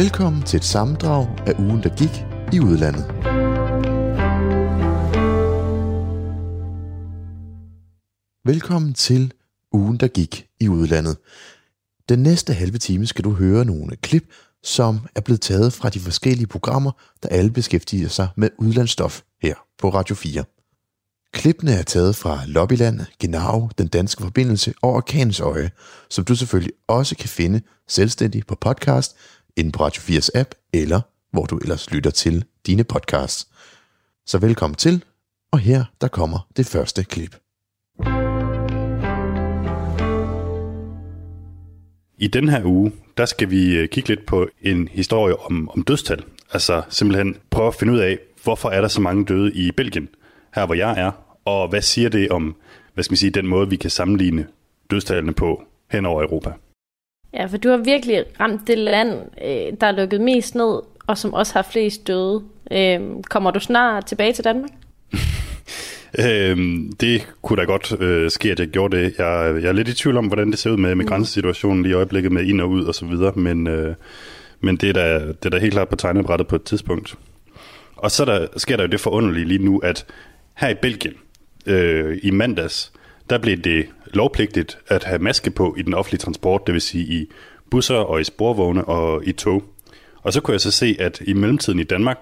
Velkommen til et sammendrag af ugen, der gik i udlandet. Velkommen til ugen, der gik i udlandet. Den næste halve time skal du høre nogle klip, som er blevet taget fra de forskellige programmer, der alle beskæftiger sig med udlandsstof her på Radio 4. Klippene er taget fra Lobbyland, Genau, Den Danske Forbindelse og Orkanens Øje, som du selvfølgelig også kan finde selvstændigt på podcast, inde på Radio 4's app, eller hvor du ellers lytter til dine podcasts. Så velkommen til, og her der kommer det første klip. I den her uge, der skal vi øh, kigge lidt på en historie om, om dødstal. Altså simpelthen prøve at finde ud af, hvorfor er der så mange døde i Belgien, her hvor jeg er, og hvad siger det om, hvad skal man sige, den måde, vi kan sammenligne dødstallene på hen over Europa. Ja, for du har virkelig ramt det land, øh, der er lukket mest ned, og som også har flest døde. Øh, kommer du snart tilbage til Danmark? Øhm, det kunne da godt øh, ske, at jeg gjorde det. Jeg, jeg er lidt i tvivl om, hvordan det ser ud med, med mm. grænsesituationen lige i øjeblikket med ind og ud og så videre, men, øh, men det, er da, det er da helt klart på tegnebrættet på et tidspunkt. Og så der, sker der jo det forunderlige lige nu, at her i Belgien, øh, i mandags, der blev det lovpligtigt at have maske på i den offentlige transport, det vil sige i busser og i sporvogne og i tog. Og så kunne jeg så se, at i mellemtiden i Danmark,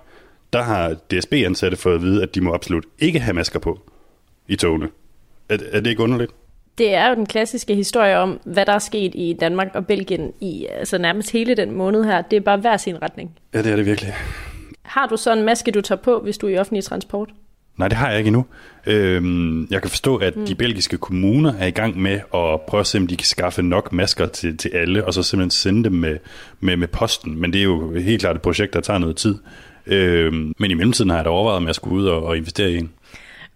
der har DSB-ansatte fået at vide, at de må absolut ikke have masker på i togene. Er, er det ikke underligt? Det er jo den klassiske historie om, hvad der er sket i Danmark og Belgien i altså nærmest hele den måned her. Det er bare hver sin retning. Ja, det er det virkelig. Har du så en maske, du tager på, hvis du er i offentlig transport? Nej, det har jeg ikke endnu. Øhm, jeg kan forstå, at mm. de belgiske kommuner er i gang med at prøve at se, om de kan skaffe nok masker til, til alle, og så simpelthen sende dem med, med, med posten. Men det er jo helt klart et projekt, der tager noget tid. Øhm, men i mellemtiden har jeg da overvejet, om jeg skulle ud og, og investere i en.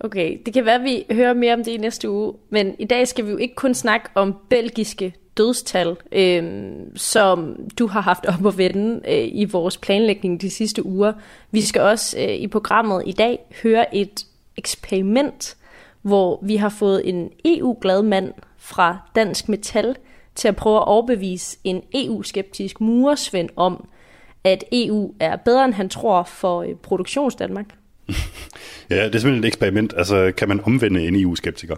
Okay, det kan være, at vi hører mere om det i næste uge, men i dag skal vi jo ikke kun snakke om belgiske dødstal, øh, som du har haft op at vende øh, i vores planlægning de sidste uger. Vi skal også øh, i programmet i dag høre et eksperiment, hvor vi har fået en EU-glad mand fra Dansk Metal til at prøve at overbevise en EU-skeptisk muresvend om, at EU er bedre end han tror for øh, produktionsdanmark. ja, det er simpelthen et eksperiment. Altså, kan man omvende en EU-skeptiker?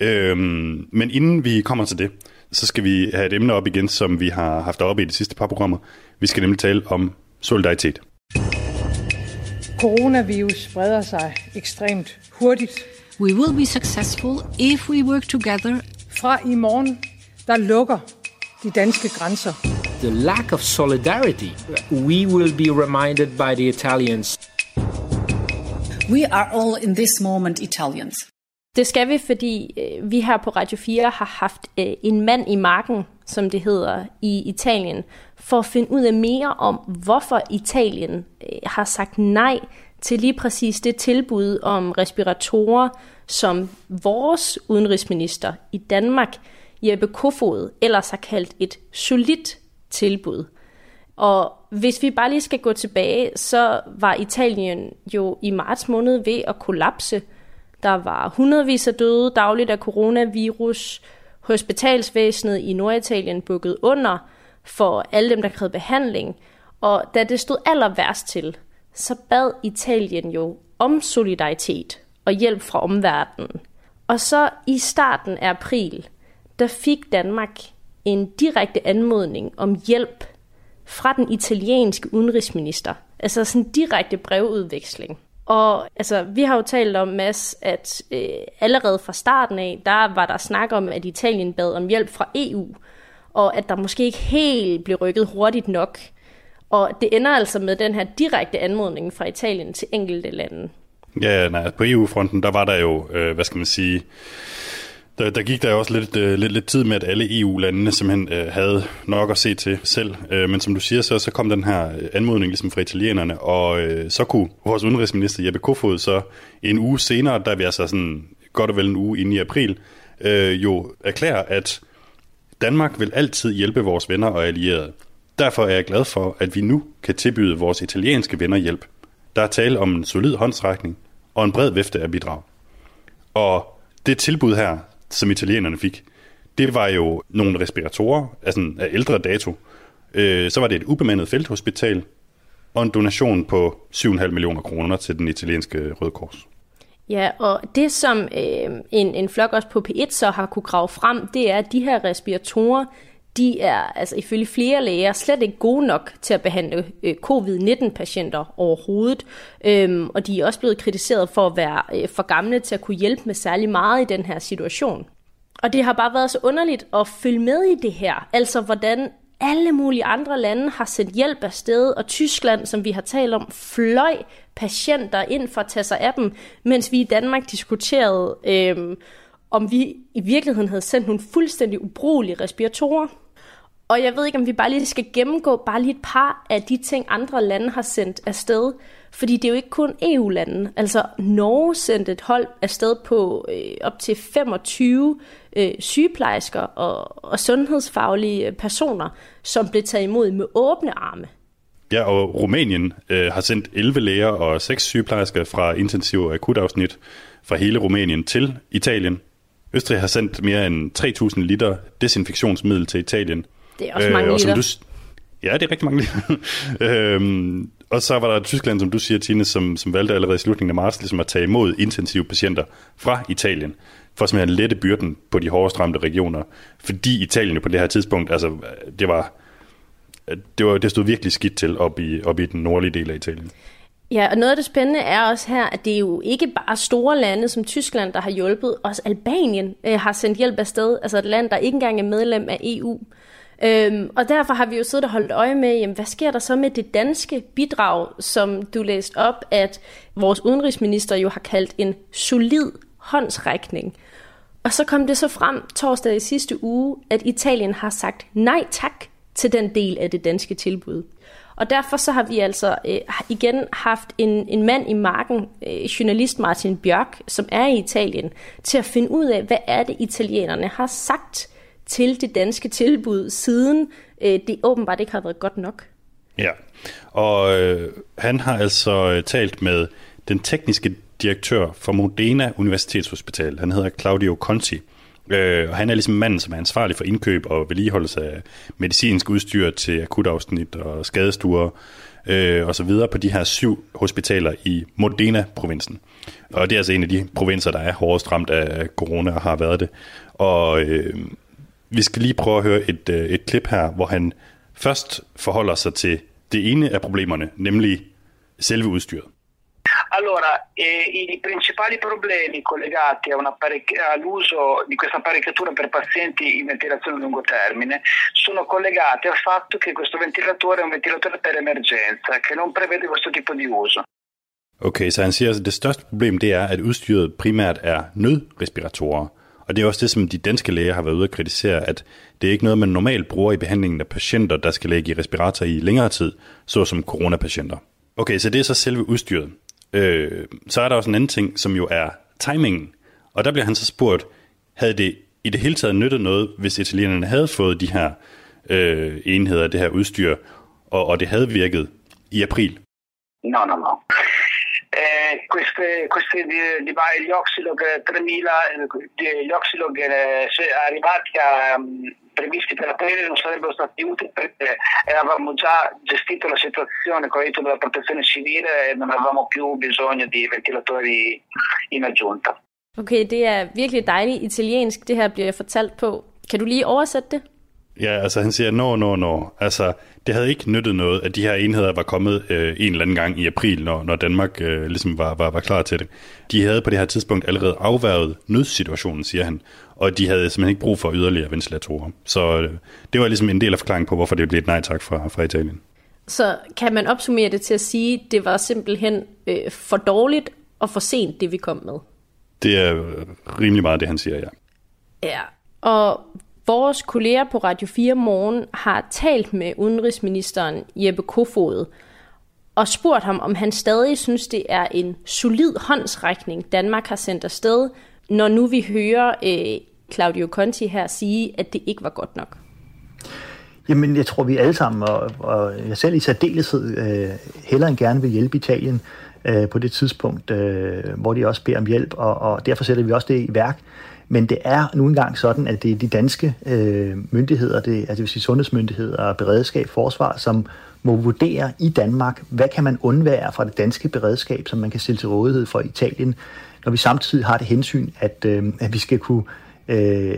Øhm, men inden vi kommer til det, så skal vi have et emne op igen, som vi har haft oppe i de sidste par programmer. Vi skal nemlig tale om solidaritet. Coronavirus spreder sig ekstremt hurtigt. We will be successful if we work together. Fra i morgen, der lukker de danske grænser. The lack of solidarity. We will be reminded by the Italians. We are all in this moment Italians. Det skal vi, fordi øh, vi her på Radio 4 har haft øh, en mand i marken, som det hedder, i Italien, for at finde ud af mere om, hvorfor Italien øh, har sagt nej til lige præcis det tilbud om respiratorer, som vores udenrigsminister i Danmark, Jeppe Kofod, ellers har kaldt et solidt tilbud. Og hvis vi bare lige skal gå tilbage, så var Italien jo i marts måned ved at kollapse – der var hundredvis af døde dagligt af coronavirus. Hospitalsvæsenet i Norditalien bukkede under for alle dem, der krævede behandling. Og da det stod aller værst til, så bad Italien jo om solidaritet og hjælp fra omverdenen. Og så i starten af april, der fik Danmark en direkte anmodning om hjælp fra den italienske udenrigsminister. Altså sådan en direkte brevudveksling. Og altså, vi har jo talt om, Mads, at øh, allerede fra starten af, der var der snak om, at Italien bad om hjælp fra EU, og at der måske ikke helt blev rykket hurtigt nok. Og det ender altså med den her direkte anmodning fra Italien til enkelte lande. Ja, nej, altså, på EU-fronten, der var der jo, øh, hvad skal man sige, der, der gik der jo også lidt, øh, lidt, lidt tid med, at alle EU-landene simpelthen øh, havde nok at se til selv. Øh, men som du siger, så, så kom den her øh, anmodning ligesom fra italienerne, og øh, så kunne vores udenrigsminister Jeppe Kofod så en uge senere, der vi altså sådan godt og vel en uge inde i april, øh, jo erklære, at Danmark vil altid hjælpe vores venner og allierede. Derfor er jeg glad for, at vi nu kan tilbyde vores italienske venner hjælp. Der er tale om en solid håndsrækning og en bred vifte af bidrag. Og det tilbud her, som italienerne fik, det var jo nogle respiratorer altså af ældre dato, Øh, så var det et ubemandet felthospital, og en donation på 7,5 millioner kroner til den italienske Røde Kors. Ja, og det som øh, en, en flok også på P1 så har kunne grave frem, det er, at de her respiratorer, de er altså ifølge flere læger slet ikke gode nok til at behandle øh, covid-19-patienter overhovedet. Øhm, og de er også blevet kritiseret for at være øh, for gamle til at kunne hjælpe med særlig meget i den her situation. Og det har bare været så underligt at følge med i det her. Altså hvordan alle mulige andre lande har sendt hjælp afsted, og Tyskland, som vi har talt om, fløj patienter ind for at tage sig af dem, mens vi i Danmark diskuterede, øh, om vi i virkeligheden havde sendt nogle fuldstændig ubrugelige respiratorer. Og jeg ved ikke, om vi bare lige skal gennemgå bare lige et par af de ting, andre lande har sendt afsted. Fordi det er jo ikke kun EU-lande. Altså Norge sendte et hold afsted på øh, op til 25 øh, sygeplejersker og, og sundhedsfaglige øh, personer, som blev taget imod med åbne arme. Ja, og Rumænien øh, har sendt 11 læger og 6 sygeplejersker fra intensiv og akutafsnit fra hele Rumænien til Italien. Østrig har sendt mere end 3.000 liter desinfektionsmiddel til Italien. Det er også mange øh, liter. Du, ja, det er rigtig mange liter. øhm, og så var der Tyskland, som du siger, Tine, som, som valgte allerede i slutningen af marts ligesom at tage imod intensive patienter fra Italien, for simpelthen at lette byrden på de hårdest ramte regioner. Fordi Italien på det her tidspunkt, altså det var, det, var, det stod virkelig skidt til op i, op i den nordlige del af Italien. Ja, og noget af det spændende er også her, at det er jo ikke bare store lande som Tyskland, der har hjulpet. Også Albanien øh, har sendt hjælp afsted, altså et land, der ikke engang er medlem af EU. Øhm, og derfor har vi jo siddet og holdt øje med, jamen, hvad sker der så med det danske bidrag, som du læste op, at vores udenrigsminister jo har kaldt en solid håndsrækning. Og så kom det så frem torsdag i sidste uge, at Italien har sagt nej tak til den del af det danske tilbud. Og derfor så har vi altså øh, igen haft en, en mand i marken, øh, journalist Martin Bjørk, som er i Italien, til at finde ud af, hvad er det italienerne har sagt til det danske tilbud, siden øh, det åbenbart ikke har været godt nok. Ja, og øh, han har altså øh, talt med den tekniske direktør for Modena Universitetshospital. Han hedder Claudio Conti. Øh, og han er ligesom manden, som er ansvarlig for indkøb og vedligeholdelse af medicinsk udstyr til akutafsnit og skadestuer øh, og så videre på de her syv hospitaler i Modena-provinsen. Og det er altså en af de provinser, der er hårdest ramt af corona og har været det. Og øh, vi skal lige prøve at høre et, øh, et klip her, hvor han først forholder sig til det ene af problemerne, nemlig selve udstyret. Allora, eh, i principali problemi collegati all'uso di questa apparecchiatura per pazienti in ventilazione a lungo termine sono collegati al fatto che questo ventilatore è un ventilatore per emergenza, che non prevede questo tipo di uso. Okay, så han siger, at det største problem det er, at udstyret primært er nødrespiratorer. Og det er også det, som de danske læger har været ude at kritisere, at det er ikke noget, man normalt bruger i behandlingen af patienter, der skal lægge i respirator i længere tid, såsom coronapatienter. Okay, så det er så selve udstyret. Øh, så er der også en anden ting, som jo er timingen. Og der bliver han så spurgt, havde det i det hele taget nyttet noget, hvis italienerne havde fået de her øh, enheder, det her udstyr, og, og det havde virket i april? No, no, no. Eh, queste, questi gli Oxylog 3000, gli Oxylog eh, arrivati a mm, previsti per aprile non sarebbero stati utili perché avevamo già gestito la situazione con l'aiuto della protezione civile e non avevamo più bisogno di ventilatori in aggiunta. Okay, det er virkelig dejligt italiensk, det her bliver fortalt på. Kan du lige oversætte det? Ja, altså han siger, no, no, no. Altså, det havde ikke nyttet noget, at de her enheder var kommet øh, en eller anden gang i april, når, når Danmark øh, ligesom var, var, var klar til det. De havde på det her tidspunkt allerede afværget nødsituationen, siger han, og de havde simpelthen ikke brug for yderligere ventilatorer. Så øh, det var ligesom en del af forklaringen på, hvorfor det blev et nej tak fra, fra Italien. Så kan man opsummere det til at sige, at det var simpelthen øh, for dårligt og for sent, det vi kom med? Det er rimelig meget det, han siger, ja. Ja, og Vores kolleger på Radio 4 Morgen har talt med udenrigsministeren Jeppe Kofod og spurgt ham, om han stadig synes, det er en solid håndsrækning, Danmark har sendt afsted, når nu vi hører øh, Claudio Conti her sige, at det ikke var godt nok. Jamen, jeg tror, vi alle sammen, og, og jeg selv i særdeleshed, øh, hellere end gerne vil hjælpe Italien øh, på det tidspunkt, øh, hvor de også beder om hjælp, og, og derfor sætter vi også det i værk. Men det er nu engang sådan, at det er de danske øh, myndigheder, det, altså det vil sige sundhedsmyndigheder, beredskab, forsvar, som må vurdere i Danmark, hvad kan man undvære fra det danske beredskab, som man kan stille til rådighed for Italien, når vi samtidig har det hensyn, at, øh, at vi skal kunne øh,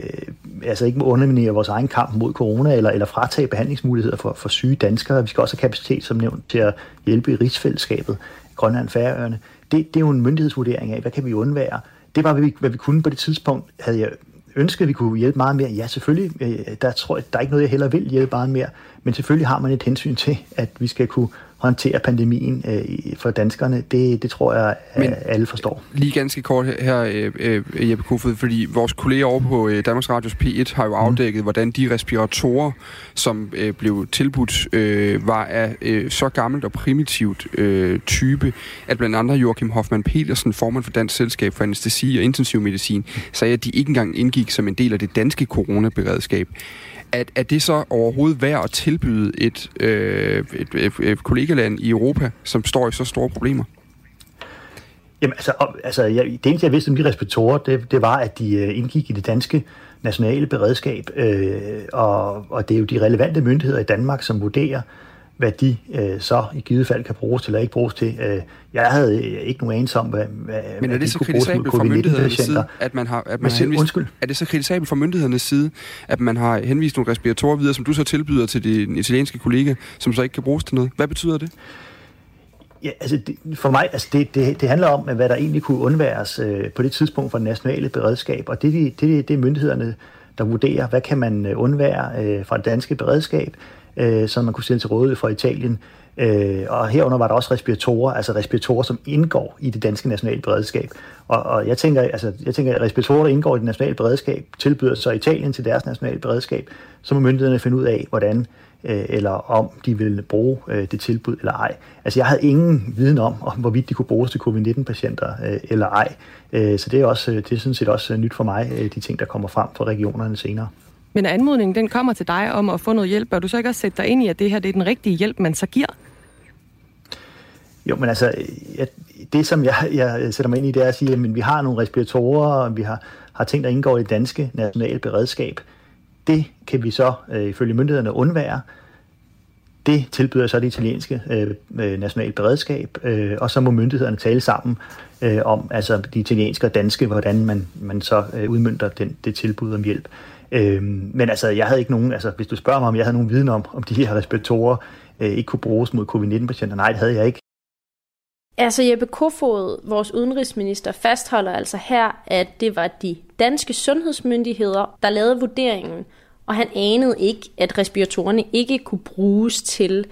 altså ikke må underminere vores egen kamp mod corona, eller, eller fratage behandlingsmuligheder for, for syge danskere. Vi skal også have kapacitet, som nævnt, til at hjælpe i rigsfællesskabet, Grønland og Færøerne. Det, det er jo en myndighedsvurdering af, hvad kan vi undvære. Det var, hvad vi, hvad vi kunne på det tidspunkt. Havde jeg ønsket, at vi kunne hjælpe meget mere? Ja, selvfølgelig. Øh, der, tror jeg, der er ikke noget, jeg heller vil hjælpe meget mere. Men selvfølgelig har man et hensyn til, at vi skal kunne håndtere pandemien øh, for danskerne, det, det tror jeg, at Men alle forstår. Lige ganske kort her, øh, øh, Jeppe Kofod, fordi vores kolleger over på øh, Danmarks Radios P1 har jo mm. afdækket, mm. hvordan de respiratorer, som øh, blev tilbudt, øh, var af øh, så gammelt og primitivt øh, type, at blandt andre Joachim Hoffmann Petersen, formand for Dansk Selskab for Anestesi og Intensivmedicin, sagde, at de ikke engang indgik som en del af det danske coronaberedskab er, er det så overhovedet værd at tilbyde et, øh, et, et, et kollegaland i Europa, som står i så store problemer? Jamen, altså, altså jeg, det eneste, jeg vidste om de respiratorer, det, det var, at de øh, indgik i det danske nationale beredskab, øh, og, og det er jo de relevante myndigheder i Danmark, som vurderer, hvad de øh, så i givet fald kan bruges til eller ikke bruges til. Øh, jeg havde øh, ikke nogen anelse om, hvad, hvad Men er det så kritisabelt fra myndighedernes side, at man har, at man har henvist, undskyld. er det så kritisabelt fra myndighedernes side, at man har henvist nogle respiratorer videre, som du så tilbyder til din italienske kollega, som så ikke kan bruges til noget? Hvad betyder det? Ja, altså det, for mig, altså det, det, det handler om, hvad der egentlig kunne undværes øh, på det tidspunkt for det nationale beredskab, og det, det, det, det er myndighederne, der vurderer, hvad kan man øh, undvære øh, fra det danske beredskab, øh, som man kunne sende til rådighed fra Italien. Øh, og herunder var der også respiratorer, altså respiratorer, som indgår i det danske nationale beredskab. Og, og jeg, tænker, altså, jeg tænker, at respiratorer, der indgår i det nationale beredskab, tilbyder så Italien til deres nationale beredskab, så må myndighederne finde ud af, hvordan øh, eller om de vil bruge øh, det tilbud eller ej. Altså jeg havde ingen viden om, om hvorvidt de kunne bruges til covid-19-patienter øh, eller ej. Øh, så det er, også, øh, det er sådan set også øh, nyt for mig, øh, de ting, der kommer frem fra regionerne senere. Men anmodningen, den kommer til dig om at få noget hjælp. Bør du så ikke også sætte dig ind i, at det her det er den rigtige hjælp, man så giver? Jo, men altså, jeg, det som jeg, jeg sætter mig ind i, det er at sige, at vi har nogle respiratorer, og vi har, har ting, der indgår i det danske nationale beredskab. Det kan vi så øh, ifølge myndighederne undvære. Det tilbyder så det italienske øh, øh, nationale beredskab, øh, og så må myndighederne tale sammen øh, om, altså de italienske og danske, hvordan man, man så øh, udmyndter den, det tilbud om hjælp. Øhm, men altså, jeg havde ikke nogen, altså hvis du spørger mig, om jeg havde nogen viden om, om de her respiratorer øh, ikke kunne bruges mod covid-19-patienter, nej, det havde jeg ikke. Altså Jeppe Kofod, vores udenrigsminister, fastholder altså her, at det var de danske sundhedsmyndigheder, der lavede vurderingen, og han anede ikke, at respiratorerne ikke kunne bruges til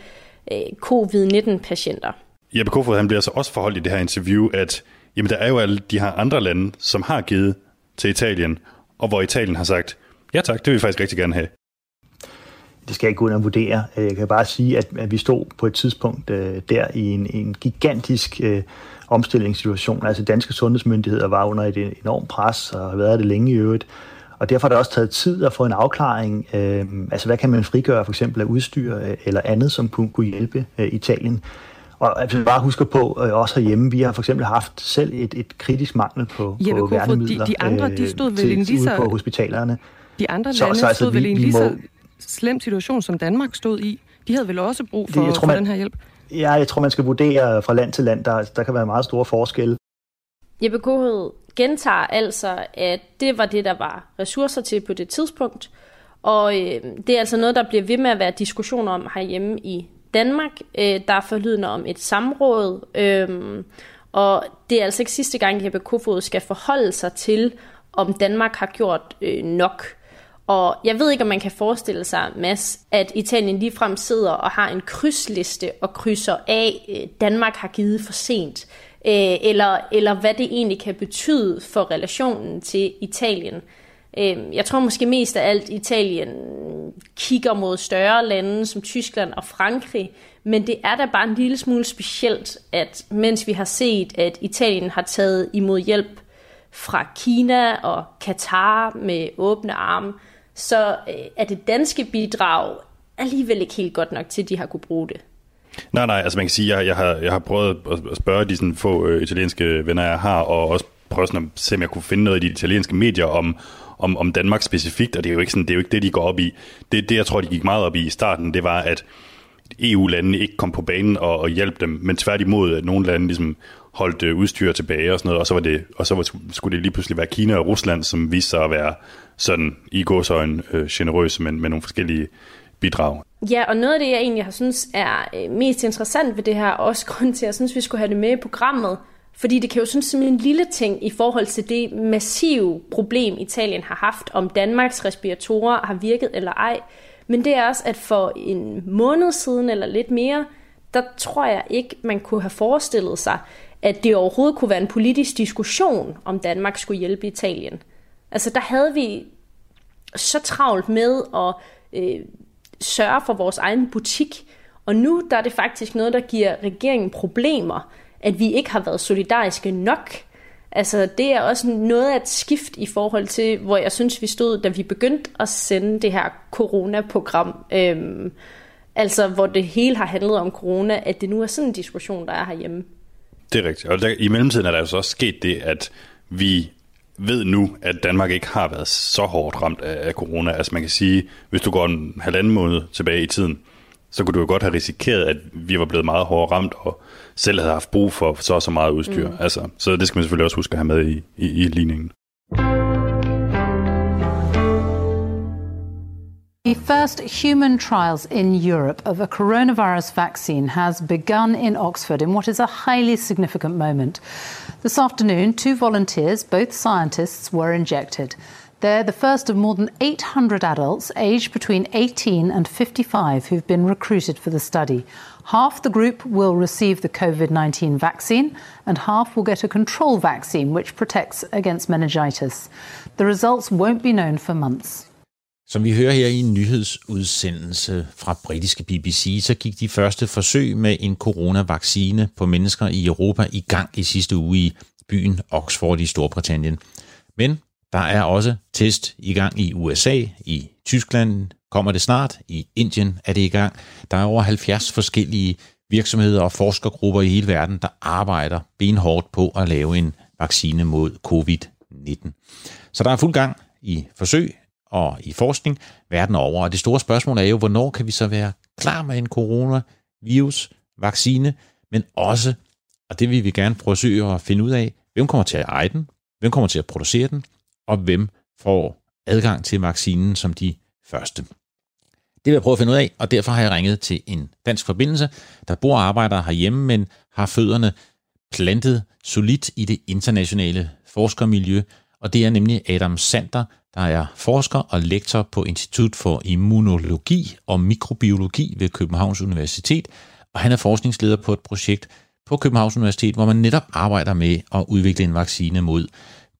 øh, covid-19-patienter. Jeppe Kofod han bliver altså også forholdt i det her interview, at jamen, der er jo alle de her andre lande, som har givet til Italien, og hvor Italien har sagt, Ja tak, det vil vi faktisk rigtig gerne have. Det skal jeg ikke gå ind og vurdere. Øh, jeg kan bare sige, at, vi stod på et tidspunkt uh, der i en, en gigantisk uh, omstillingssituation. Altså danske sundhedsmyndigheder var under et enormt pres og har været det længe i øvrigt. Og derfor har det også taget tid at få en afklaring. Uh, altså hvad kan man frigøre for eksempel af udstyr eller andet, som kunne, kunne hjælpe Italien. Og altså, bare husker på, også herhjemme, vi har for eksempel haft selv et, et kritisk mangel på, Jeppe på værnemidler de, de andre, de stod vel til, lige så... på hospitalerne. De andre så, lande så, altså, stod vi, vel i en lige må... så slem situation, som Danmark stod i. De havde vel også brug for, tror, man, for den her hjælp? Ja, jeg tror, man skal vurdere fra land til land. Der, der kan være meget store forskelle. Jeppe Kohed gentager altså, at det var det, der var ressourcer til på det tidspunkt. Og øh, det er altså noget, der bliver ved med at være diskussion om herhjemme i Danmark. Øh, der er forlydende om et samråd. Øh, og det er altså ikke sidste gang, Jeppe Kofod skal forholde sig til, om Danmark har gjort øh, nok. Og jeg ved ikke, om man kan forestille sig, Mads, at Italien ligefrem sidder og har en krydsliste og krydser af, øh, Danmark har givet for sent. Øh, eller, eller hvad det egentlig kan betyde for relationen til Italien. Øh, jeg tror måske mest af alt, Italien kigger mod større lande som Tyskland og Frankrig, men det er da bare en lille smule specielt, at mens vi har set, at Italien har taget imod hjælp fra Kina og Katar med åbne arme, så øh, er det danske bidrag alligevel ikke helt godt nok til, at de har kunne bruge det. Nej, nej, altså man kan sige, jeg, jeg, har, jeg har prøvet at spørge de sådan få øh, italienske venner, jeg har, og også prøve sådan at se, om jeg kunne finde noget i de italienske medier om, om, om Danmark specifikt, og det er jo ikke, sådan, det, er jo ikke det, de går op i. Det, det, jeg tror, de gik meget op i i starten, det var, at EU-landene ikke kom på banen og, og hjalp dem, men tværtimod, at nogle lande ligesom holdt øh, udstyr tilbage og sådan noget, og så, var det, og så var, skulle det lige pludselig være Kina og Rusland, som viste sig at være sådan i gåsøjne øh, generøse, men med nogle forskellige bidrag. Ja, og noget af det, jeg egentlig har synes er øh, mest interessant ved det her, også grund til, at jeg synes, vi skulle have det med i programmet, fordi det kan jo synes som en lille ting i forhold til det massive problem, Italien har haft, om Danmarks respiratorer har virket eller ej. Men det er også, at for en måned siden eller lidt mere, der tror jeg ikke, man kunne have forestillet sig, at det overhovedet kunne være en politisk diskussion, om Danmark skulle hjælpe Italien. Altså der havde vi så travlt med at øh, sørge for vores egen butik, og nu der er det faktisk noget, der giver regeringen problemer, at vi ikke har været solidariske nok. Altså det er også noget af et skift i forhold til, hvor jeg synes, vi stod, da vi begyndte at sende det her corona-program. Øhm, altså hvor det hele har handlet om corona, at det nu er sådan en diskussion, der er herhjemme. Det er rigtigt. Og der, i mellemtiden er der jo så også sket det, at vi ved nu, at Danmark ikke har været så hårdt ramt af, af corona. Altså man kan sige, hvis du går en halvanden måned tilbage i tiden, så kunne du jo godt have risikeret, at vi var blevet meget hårdt ramt, og selv havde haft brug for så og så meget udstyr. Mm. Altså, så det skal man selvfølgelig også huske at have med i, i, i ligningen. The first human trials in Europe of a coronavirus vaccine has begun in Oxford in what is a highly significant moment. This afternoon, two volunteers, both scientists, were injected. They're the first of more than 800 adults aged between 18 and 55 who've been recruited for the study. Half the group will receive the COVID 19 vaccine, and half will get a control vaccine which protects against meningitis. The results won't be known for months. Som vi hører her i en nyhedsudsendelse fra britiske BBC, så gik de første forsøg med en coronavaccine på mennesker i Europa i gang i sidste uge i byen Oxford i Storbritannien. Men der er også test i gang i USA, i Tyskland kommer det snart, i Indien er det i gang. Der er over 70 forskellige virksomheder og forskergrupper i hele verden, der arbejder benhårdt på at lave en vaccine mod covid-19. Så der er fuld gang i forsøg og i forskning verden over. Og det store spørgsmål er jo, hvornår kan vi så være klar med en coronavirus vaccine, men også, og det vil vi gerne forsøge at finde ud af, hvem kommer til at eje den, hvem kommer til at producere den, og hvem får adgang til vaccinen som de første. Det vil jeg prøve at finde ud af, og derfor har jeg ringet til en dansk forbindelse, der bor og arbejder herhjemme, men har fødderne plantet solidt i det internationale forskermiljø, og det er nemlig Adam Sander, der er forsker og lektor på Institut for Immunologi og Mikrobiologi ved Københavns Universitet, og han er forskningsleder på et projekt på Københavns Universitet, hvor man netop arbejder med at udvikle en vaccine mod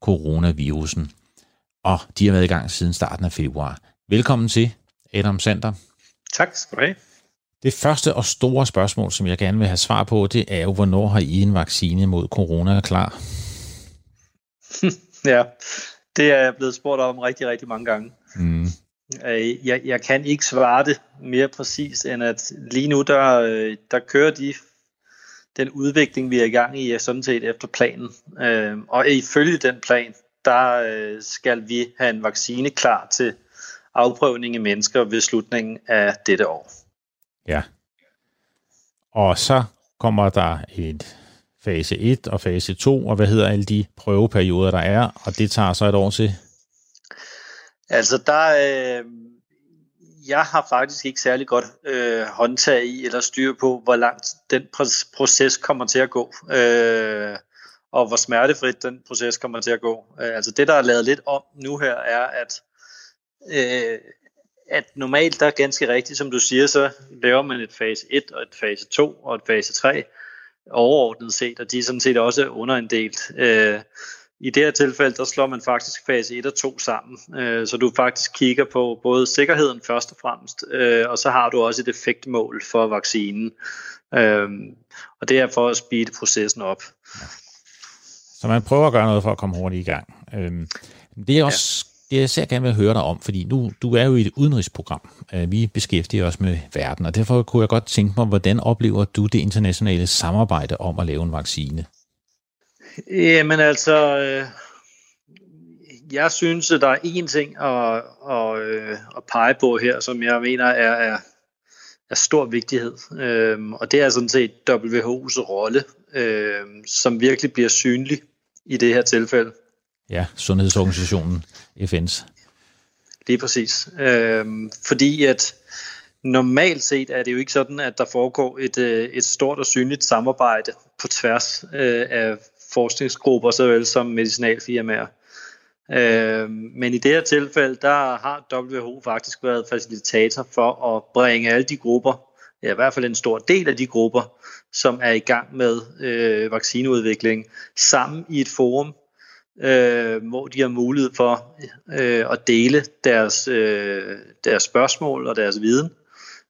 coronavirusen. Og de har været i gang siden starten af februar. Velkommen til, Adam Sander. Tak skal du have. Det første og store spørgsmål, som jeg gerne vil have svar på, det er jo, hvornår har I en vaccine mod corona klar? ja, det er jeg blevet spurgt om rigtig, rigtig mange gange. Mm. Øh, jeg, jeg kan ikke svare det mere præcis, end at lige nu, der, øh, der kører de den udvikling, vi er i gang i, er sådan set efter planen. Øh, og ifølge den plan, der skal vi have en vaccine klar til afprøvning i mennesker ved slutningen af dette år. Ja. Og så kommer der et fase 1 og fase 2, og hvad hedder alle de prøveperioder, der er, og det tager så et år til? Altså, der, øh, jeg har faktisk ikke særlig godt øh, håndtag i eller styr på, hvor langt den proces kommer til at gå, øh, og hvor smertefrit den proces kommer til at gå. Øh, altså det, der er lavet lidt om nu her, er, at øh, at normalt, der er ganske rigtigt, som du siger, så laver man et fase 1 og et fase 2 og et fase 3, overordnet set, og de er sådan set også underinddelt. Øh, I det her tilfælde, der slår man faktisk fase 1 og 2 sammen, øh, så du faktisk kigger på både sikkerheden først og fremmest, øh, og så har du også et effektmål for vaccinen. Øh, og det er for at speede processen op. Så man prøver at gøre noget for at komme hurtigt i gang. Øh, det er også det jeg især gerne vil høre dig om, fordi nu, du er jo i et udenrigsprogram. Øh, vi beskæftiger os med verden, og derfor kunne jeg godt tænke mig, hvordan oplever du det internationale samarbejde om at lave en vaccine? Jamen altså, øh, jeg synes, at der er én ting at, at, øh, at pege på her, som jeg mener er, er, er stor vigtighed. Øhm, og det er sådan set WHO's rolle, øhm, som virkelig bliver synlig i det her tilfælde. Ja, Sundhedsorganisationen, FN's. Lige præcis. Øh, fordi at normalt set er det jo ikke sådan, at der foregår et, øh, et stort og synligt samarbejde på tværs øh, af forskningsgrupper, såvel som medicinalfirmaer. Øh, men i det her tilfælde, der har WHO faktisk været facilitator for at bringe alle de grupper, ja, i hvert fald en stor del af de grupper, som er i gang med øh, vaccineudvikling, sammen i et forum, øh, hvor de har mulighed for øh, at dele deres, øh, deres spørgsmål og deres viden,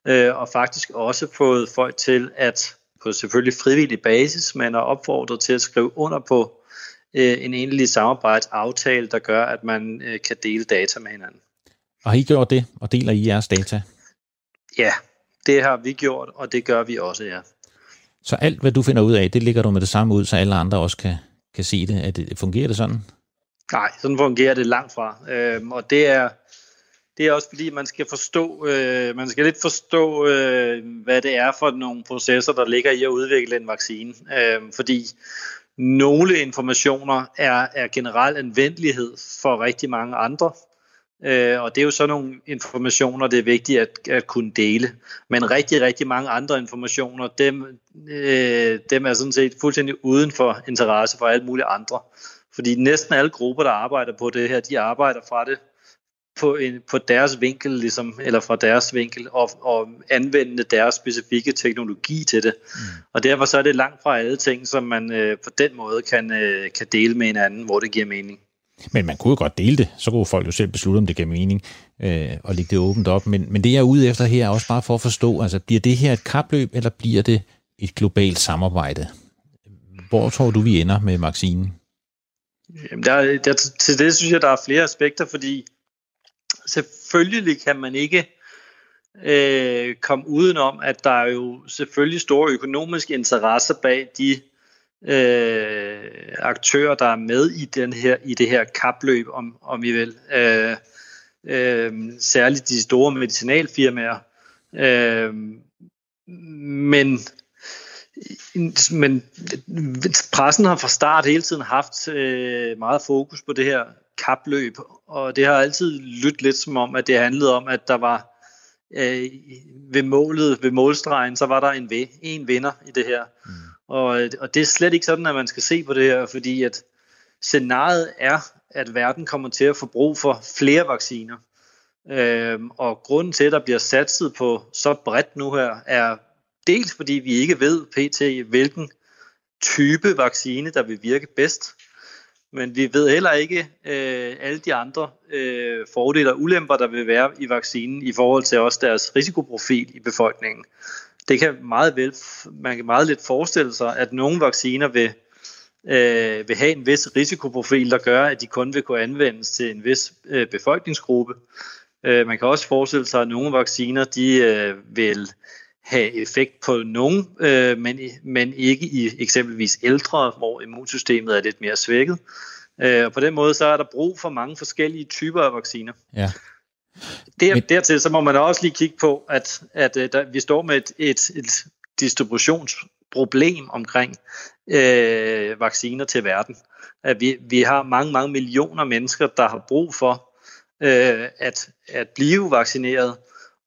øh, og faktisk også fået folk til at på selvfølgelig frivillig basis, men er opfordret til at skrive under på øh, en egentlig samarbejdsaftale, der gør, at man øh, kan dele data med hinanden. Og har I gjort det, og deler I jeres data? Ja, det har vi gjort, og det gør vi også, ja. Så alt, hvad du finder ud af, det ligger du med det samme ud, så alle andre også kan, kan se det. Er det. Fungerer det sådan? Nej, sådan fungerer det langt fra. Øhm, og det er, det er også fordi, man skal forstå, øh, man skal lidt forstå, øh, hvad det er for nogle processer, der ligger i at udvikle en vaccine. Øh, fordi nogle informationer er, er generel anvendelighed for rigtig mange andre. Øh, og det er jo sådan nogle informationer, det er vigtigt at, at kunne dele. Men rigtig, rigtig mange andre informationer, dem, øh, dem er sådan set fuldstændig uden for interesse for alle mulige andre. Fordi næsten alle grupper, der arbejder på det her, de arbejder fra det på, en, på deres vinkel, ligesom, eller fra deres vinkel, og, og anvende deres specifikke teknologi til det. Mm. Og derfor så er det langt fra alle ting, som man øh, på den måde kan, øh, kan dele med hinanden, hvor det giver mening. Men man kunne jo godt dele det, så kunne folk jo selv beslutte, om det giver mening, øh, og lægge det åbent op. Men, men det jeg er ude efter her er også bare for at forstå, altså bliver det her et kapløb, eller bliver det et globalt samarbejde? Hvor tror du, vi ender med vaccinen? Jamen der, der, til det synes jeg, der er flere aspekter, fordi selvfølgelig kan man ikke øh, komme udenom, at der er jo selvfølgelig store økonomiske interesser bag de øh, aktører, der er med i, den her, i det her kapløb, om, om I vil. Øh, øh, særligt de store medicinalfirmaer. Øh, men men pressen har fra start hele tiden haft øh, meget fokus på det her kapløb, og det har altid lyttet lidt som om, at det handlede om, at der var øh, ved målet, ved målstregen, så var der en, en vinder i det her. Mm. Og, og det er slet ikke sådan, at man skal se på det her, fordi at scenariet er, at verden kommer til at få brug for flere vacciner. Øhm, og grunden til, at der bliver satset på så bredt nu her, er dels fordi vi ikke ved pt. hvilken type vaccine, der vil virke bedst. Men vi ved heller ikke øh, alle de andre øh, fordele og ulemper, der vil være i vaccinen i forhold til også deres risikoprofil i befolkningen. Det kan meget vel, man kan meget lidt forestille sig, at nogle vacciner vil, øh, vil have en vis risikoprofil, der gør, at de kun vil kunne anvendes til en vis øh, befolkningsgruppe. Øh, man kan også forestille sig, at nogle vacciner de øh, vil have effekt på nogen, øh, men, men ikke i eksempelvis ældre, hvor immunsystemet er lidt mere svækket. Øh, og på den måde så er der brug for mange forskellige typer af vacciner. Ja. Der, dertil så må man også lige kigge på, at, at, at der, vi står med et, et, et distributionsproblem omkring øh, vacciner til verden. At vi, vi har mange, mange millioner mennesker, der har brug for øh, at, at blive vaccineret,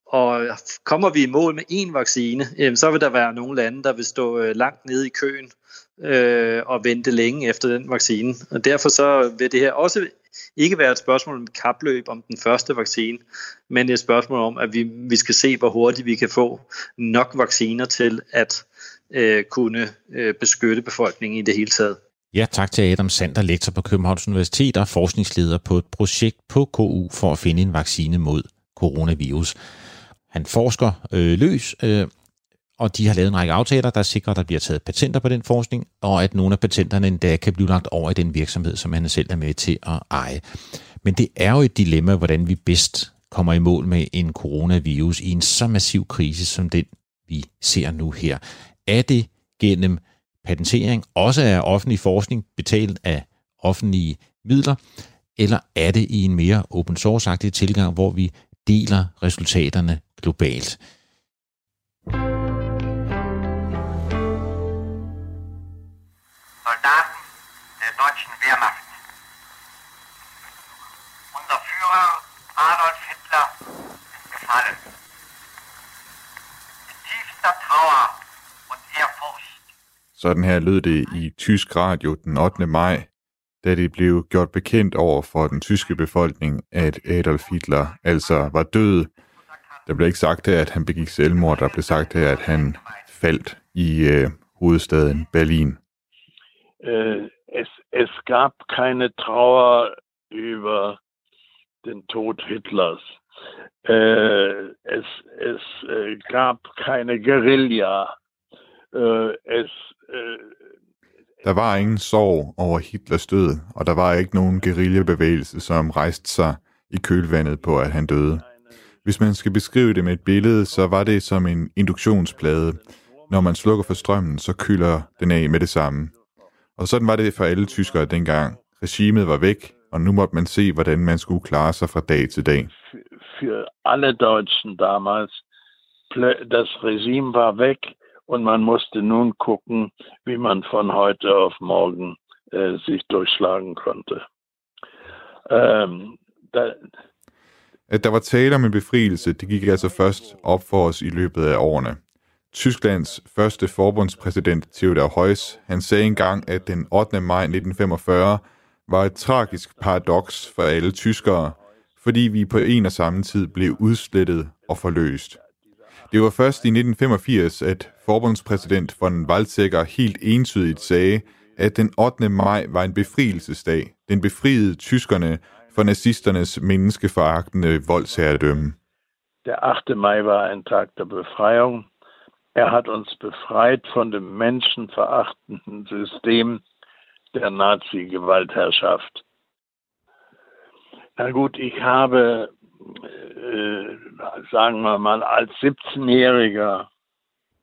og kommer vi i mål med én vaccine, så vil der være nogle lande, der vil stå øh, langt nede i køen øh, og vente længe efter den vaccine. Og derfor så vil det her også ikke være et spørgsmål om et kapløb om den første vaccine, men et spørgsmål om, at vi, vi skal se, hvor hurtigt vi kan få nok vacciner til at øh, kunne øh, beskytte befolkningen i det hele taget. Ja, tak til Adam Sander, lektor på Københavns Universitet og forskningsleder på et projekt på KU for at finde en vaccine mod coronavirus. Han forsker øh, løs, øh, og de har lavet en række aftaler, der sikrer, at der bliver taget patenter på den forskning, og at nogle af patenterne endda kan blive lagt over i den virksomhed, som han selv er med til at eje. Men det er jo et dilemma, hvordan vi bedst kommer i mål med en coronavirus i en så massiv krise som den, vi ser nu her. Er det gennem patentering også er offentlig forskning betalt af offentlige midler, eller er det i en mere open source-agtig tilgang, hvor vi deler resultaterne globalt? Adolf Hitler ist gefallen. In tiefster Trauer und Ehrfurcht. Sådan her lød det i tysk radio den 8. maj, da det blev gjort bekendt over for den tyske befolkning, at Adolf Hitler altså var død. Der blev ikke sagt her, at han begik selvmord. Der blev sagt her, at han faldt i øh, hovedstaden Berlin. Äh, es, es gab keine Trauer über den Tod Hitlers. Øh, äh, es es äh, øh, gab keine Guerilla. Øh, äh, es, äh, der var ingen sorg over Hitlers død, og der var ikke nogen guerillabevægelse, som rejste sig i kølvandet på, at han døde. Hvis man skal beskrive det med et billede, så var det som en induktionsplade. Når man slukker for strømmen, så kylder den af med det samme. Og sådan var det for alle tyskere dengang. Regimet var væk, og nu måtte man se, hvordan man skulle klare sig fra dag til dag. For alle Deutschen damals, das Regime war weg, und man musste nun gucken, wie man von heute auf morgen äh, sich durchschlagen konnte. Ähm, da, at der var tale om en befrielse, det gik altså først op for os i løbet af årene. Tysklands første forbundspræsident Theodor Heuss, han sagde engang, at den 8. maj 1945 var et tragisk paradoks for alle tyskere, fordi vi på en og samme tid blev udslettet og forløst. Det var først i 1985, at forbundspræsident von Weizsäcker helt entydigt sagde, at den 8. maj var en befrielsesdag. Den befriede tyskerne for nazisternes menneskeforagtende voldsherredømme. Der 8. Mai war ein Tag der Befreiung. Er hat uns befreit von dem menschenverachtenden System der Nazi-Gewaltherrschaft. Na gut, ich habe, äh, sagen wir mal, als 17-Jähriger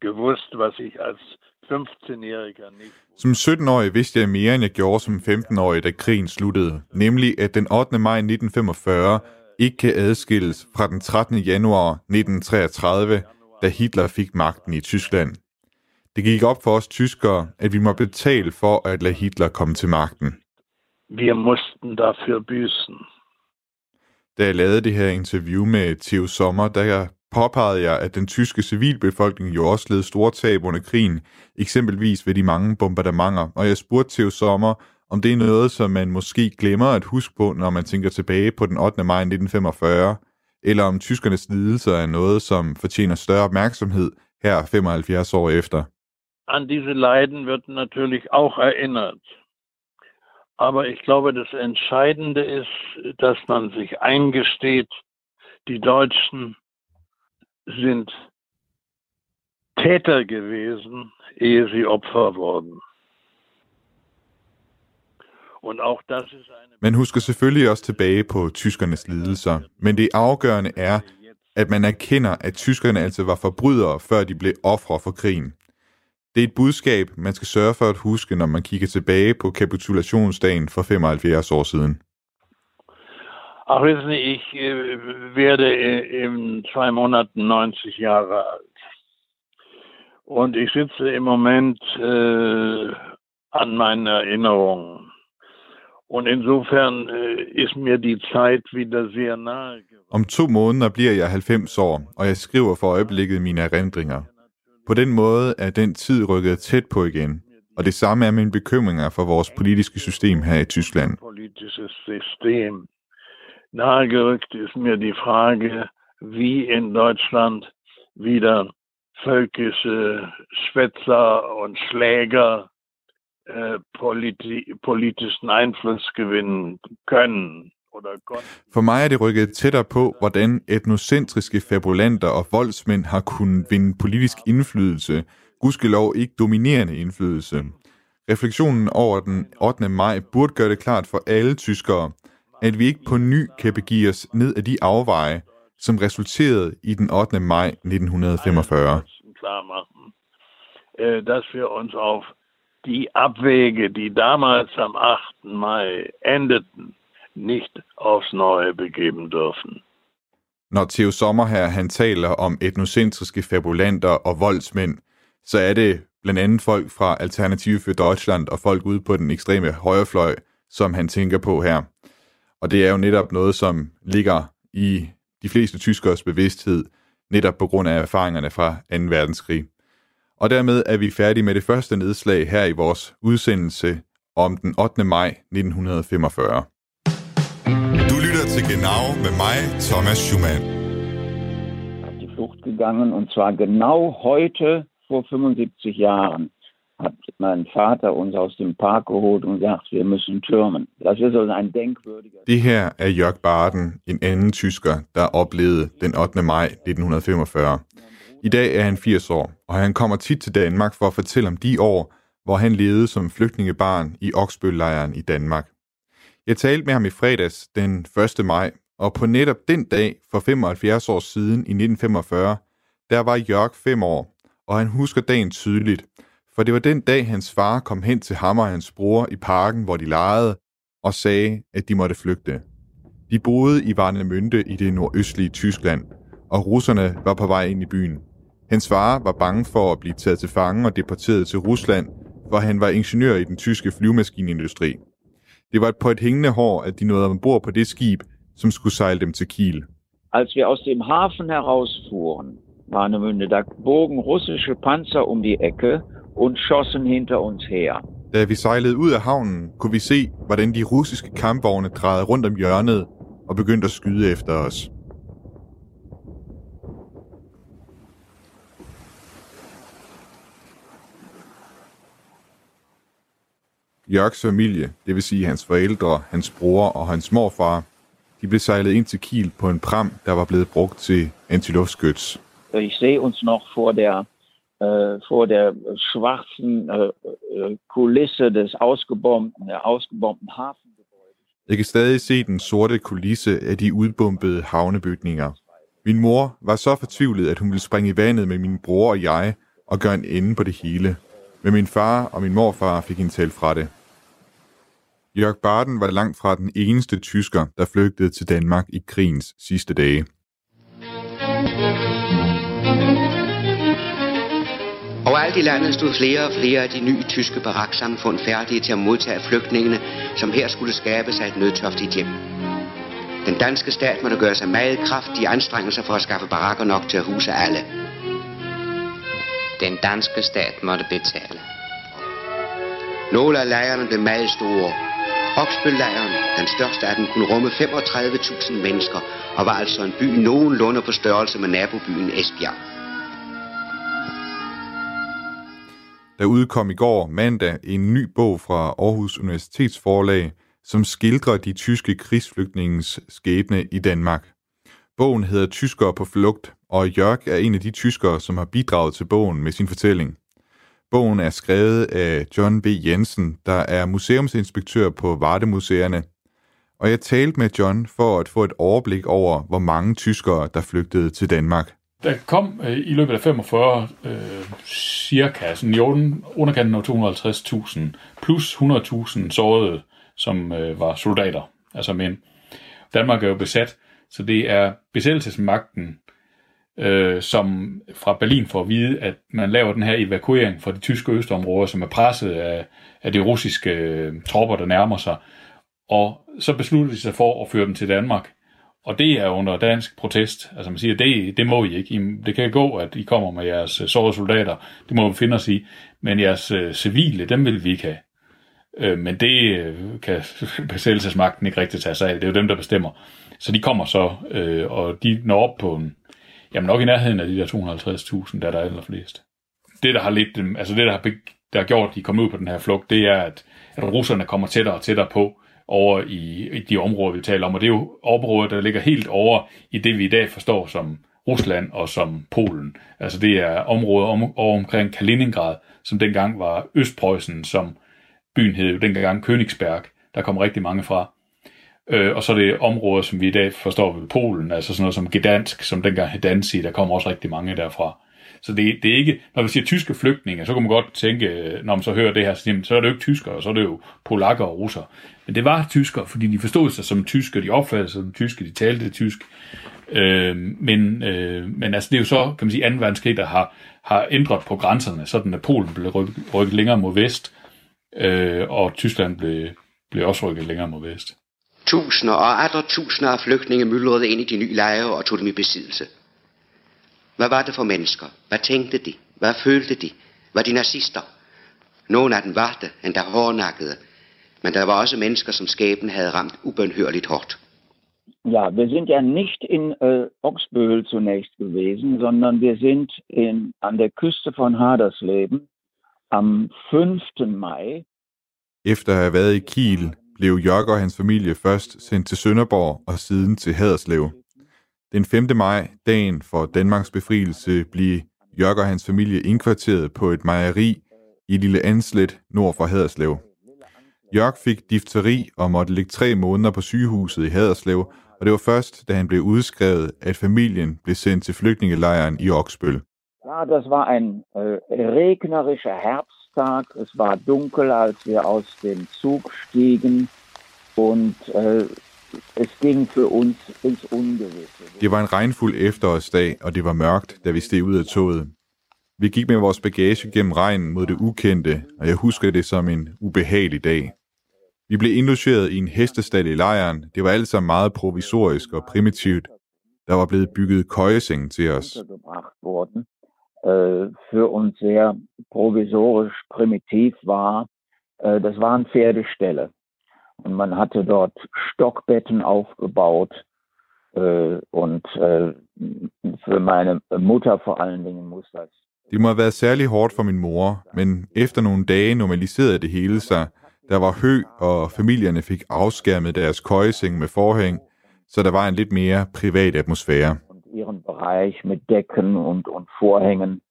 gewusst, was ich als 15-Jähriger nicht Som 17-årig vidste jeg mere, end jeg gjorde som 15-årig, da krigen sluttede. Nemlig, at den 8. maj 1945 ikke kan adskilles fra den 13. januar 1933, da Hitler fik magten i Tyskland. Det gik op for os tyskere, at vi må betale for at lade Hitler komme til magten. Wir mussten dafür büßen. Da jeg lavede det her interview med Theo Sommer, der påpegede jeg, at den tyske civilbefolkning jo også led store tab under krigen, eksempelvis ved de mange bombardementer, og jeg spurgte Theo Sommer, om det er noget, som man måske glemmer at huske på, når man tænker tilbage på den 8. maj 1945, eller om tyskernes lidelser er noget, som fortjener større opmærksomhed her 75 år efter. An diese Leiden wird natürlich auch erinnert. Aber ich glaube, das Entscheidende ist, dass man sich eingesteht, die Deutschen sind Täter gewesen, ehe sie Opfer wurden. Man husker selvfølgelig også tilbage på tyskernes lidelser, men det afgørende er, at man erkender, at tyskerne altså var forbrydere, før de blev ofre for krigen. Det er et budskab, man skal sørge for at huske, når man kigger tilbage på kapitulationsdagen for 75 år siden. Ach, wissen Sie, ich äh, werde in zwei Monaten 90 Jahre alt. Und ich sitze im Moment äh, an meinen Erinnerungen. Und insofern äh, ist mir die Zeit wieder sehr nahe. Om to måneder bliver jeg 90 år, og jeg skriver for øjeblikket mine erindringer. På den måde er den tid rykket tæt på igen, og det samme er mine bekymringer for vores politiske system her i Tyskland. Politiske System. Nahegerückt ist mir die Frage, wie in Deutschland wieder völkische Schwätzer und Schläger äh, politi politischen Einfluss gewinnen können. For mig er det rykket tættere på, hvordan etnocentriske fabulanter og voldsmænd har kunnet vinde politisk indflydelse, gudskelov ikke dominerende indflydelse. Refleksionen over den 8. maj burde gøre det klart for alle tyskere, at vi ikke på ny kan begive os ned af de afveje, som resulterede i den 8. maj 1945. Klar machen, dass wir uns auf die Abwege, die damals am 8. Mai endeten, nicht aufs Neue begeben dürfen. Når Theo Sommer her han taler om etnocentriske fabulanter og voldsmænd, så er det blandt andet folk fra Alternative for Deutschland og folk ude på den ekstreme højrefløj, som han tænker på her. Og det er jo netop noget, som ligger i de fleste tyskers bevidsthed, netop på grund af erfaringerne fra 2. verdenskrig. Og dermed er vi færdige med det første nedslag her i vores udsendelse om den 8. maj 1945. Til Genau med mig, Thomas Schumann. Die Flucht gegangen und zwar genau heute vor 75 Jahren hat mein Vater uns aus dem Park geholt und gesagt, wir müssen türmen. Das ist also ein denkwürdiger... Det her er Jörg Baden, en anden tysker, der oplevede den 8. maj 1945. I dag er han 80 år, og han kommer tit til Danmark for at fortælle om de år, hvor han levede som flygtningebarn i Oksbøllejren i Danmark. Jeg talte med ham i fredags den 1. maj, og på netop den dag for 75 år siden i 1945, der var Jørg 5 år, og han husker dagen tydeligt, for det var den dag, hans far kom hen til ham og hans bror i parken, hvor de legede, og sagde, at de måtte flygte. De boede i Warnemünde i det nordøstlige Tyskland, og russerne var på vej ind i byen. Hans far var bange for at blive taget til fange og deporteret til Rusland, hvor han var ingeniør i den tyske flyvemaskinindustri. Det var på et hængende hår, at de nåede ombord på det skib, som skulle sejle dem til Kiel. Als wir aus dem Hafen herausfuhren, Warnemünde, da bogen russische Panzer um die Ecke und schossen hinter uns her. Da vi sejlede ud af havnen, kunne vi se, hvordan de russiske kampvogne drejede rundt om hjørnet og begyndte at skyde efter os. Jørgs familie, det vil sige hans forældre, hans bror og hans morfar, de blev sejlet ind til Kiel på en pram, der var blevet brugt til antiluftskyts. Ich sehe uns noch vor der, äh, vor der schwarzen äh, Kulisse des ausgebombten, ausgebombten Hafen. Jeg kan stadig se den sorte kulisse af de udbombede havnebygninger. Min mor var så fortvivlet, at hun ville springe i vandet med min bror og jeg og gøre en ende på det hele. Men min far og min morfar fik hende talt fra det. Jørg Barden var langt fra den eneste tysker, der flygtede til Danmark i krigens sidste dage. Overalt i landet stod flere og flere af de nye tyske baraksamfund færdige til at modtage flygtningene, som her skulle skabe sig et nødtoftigt hjem. Den danske stat måtte gøre sig meget kraftige anstrengelser for at skaffe barakker nok til at huse alle. Den danske stat måtte betale. Nogle af lejrene blev meget store. Oksbøllejren, den største af dem, kunne rumme 35.000 mennesker og var altså en by nogenlunde på størrelse med nabobyen Esbjerg. Der udkom i går mandag en ny bog fra Aarhus Universitets forlag, som skildrer de tyske krigsflygtningens skæbne i Danmark. Bogen hedder Tyskere på flugt, og Jørg er en af de tyskere, som har bidraget til bogen med sin fortælling. Bogen er skrevet af John B. Jensen, der er museumsinspektør på Vardemuseerne. Og jeg talte med John for at få et overblik over, hvor mange tyskere, der flygtede til Danmark. Der kom øh, i løbet af 45 øh, cirka sådan i underkanten af 250.000 plus 100.000 sårede, som øh, var soldater, altså mænd. Danmark er jo besat, så det er besættelsesmagten, øh, som fra Berlin får at vide, at man laver den her evakuering fra de tyske østområder, som er presset af, af de russiske øh, tropper, der nærmer sig. Og så beslutter de sig for at føre dem til Danmark. Og det er under dansk protest. Altså man siger, det, det må I ikke. I, det kan gå, at I kommer med jeres øh, sårede soldater. Det må vi finde os i. Men jeres øh, civile, dem vil vi ikke have. Øh, men det øh, kan besættelsesmagten ikke rigtig tage sig af. Det er jo dem, der bestemmer. Så de kommer så, øh, og de når op på en, jamen nok i nærheden af de der 250.000, der er der allerflest. Det, der har lidt, øhm, altså det, der har, der har gjort, at de kom ud på den her flugt, det er, at, at russerne kommer tættere og tættere på over i, i de områder, vi taler om. Og det er jo områder, der ligger helt over i det, vi i dag forstår som Rusland og som Polen. Altså det er områder om, over omkring Kaliningrad, som dengang var Østpreussen, som byen hed jo dengang Königsberg. Der kom rigtig mange fra. Øh, og så er det områder, som vi i dag forstår ved Polen, altså sådan noget som Gdansk, som dengang hed Danzig, der kommer også rigtig mange derfra. Så det, det er ikke, når vi siger tyske flygtninge, så kan man godt tænke, når man så hører det her, så, så er det jo ikke tyskere, så er det jo polakker og russer. Men det var tyskere, fordi de forstod sig som tyske, de opfattede sig som tyske, de talte tysk. Øh, men, øh, men altså, det er jo så, kan man sige, 2. verdenskrig, der har, har ændret på grænserne, sådan at Polen blev rykket, rykket længere mod vest, øh, og Tyskland blev, blev også rykket længere mod vest. Tusinder og andre tusinder af flygtninge myldrede ind i de nye lejre og tog dem i besiddelse. Hvad var det for mennesker? Hvad tænkte de? Hvad følte de? Var de nazister? Nogle af dem var det, endda hårdnakkede. Men der var også mennesker, som skæben havde ramt ubønhørligt hårdt. Ja, wir sind ja nicht in äh, Oxböhl zunächst gewesen, sondern wir sind in, an der Küste von Hadersleben am 5. Mai. Efter at have været i Kiel, blev Jørg og hans familie først sendt til Sønderborg og siden til Haderslev. Den 5. maj, dagen for Danmarks befrielse, blev Jørg og hans familie indkvarteret på et mejeri i Lille Anslet nord for Haderslev. Jørg fik difteri og måtte ligge tre måneder på sygehuset i Haderslev, og det var først, da han blev udskrevet, at familien blev sendt til flygtningelejren i Oksbøl. Ja, das war ein äh, øh, regnerischer Herbsttag. Es war dunkel, als wir aus dem Zug stiegen und äh, es ging für uns ins Ungewisse. Det var en regnfuld efterårsdag, og det var mørkt, da vi steg ud af toget. Vi gik med vores bagage gennem regnen mod det ukendte, og jeg husker det som en ubehagelig dag. Vi blev indlogeret i en hestestald i lejren. Det var alt sammen meget provisorisk og primitivt. Der var blevet bygget køjeseng til os. Øh, äh, für uns sehr provisorisch primitiv war. Äh, øh, das war ein Pferdestelle. Und man hatte dort Stockbetten aufgebaut. Øh, äh, und äh, für meine Mutter vor allen Dingen muss das. Det må have været særlig hårdt for min mor, men efter nogle dage normaliserede det hele sig. Der var hø, og familierne fik afskærmet deres køjeseng med forhæng, så der var en lidt mere privat atmosfære. Ihren Bereich mit Decken und, und Vorhängen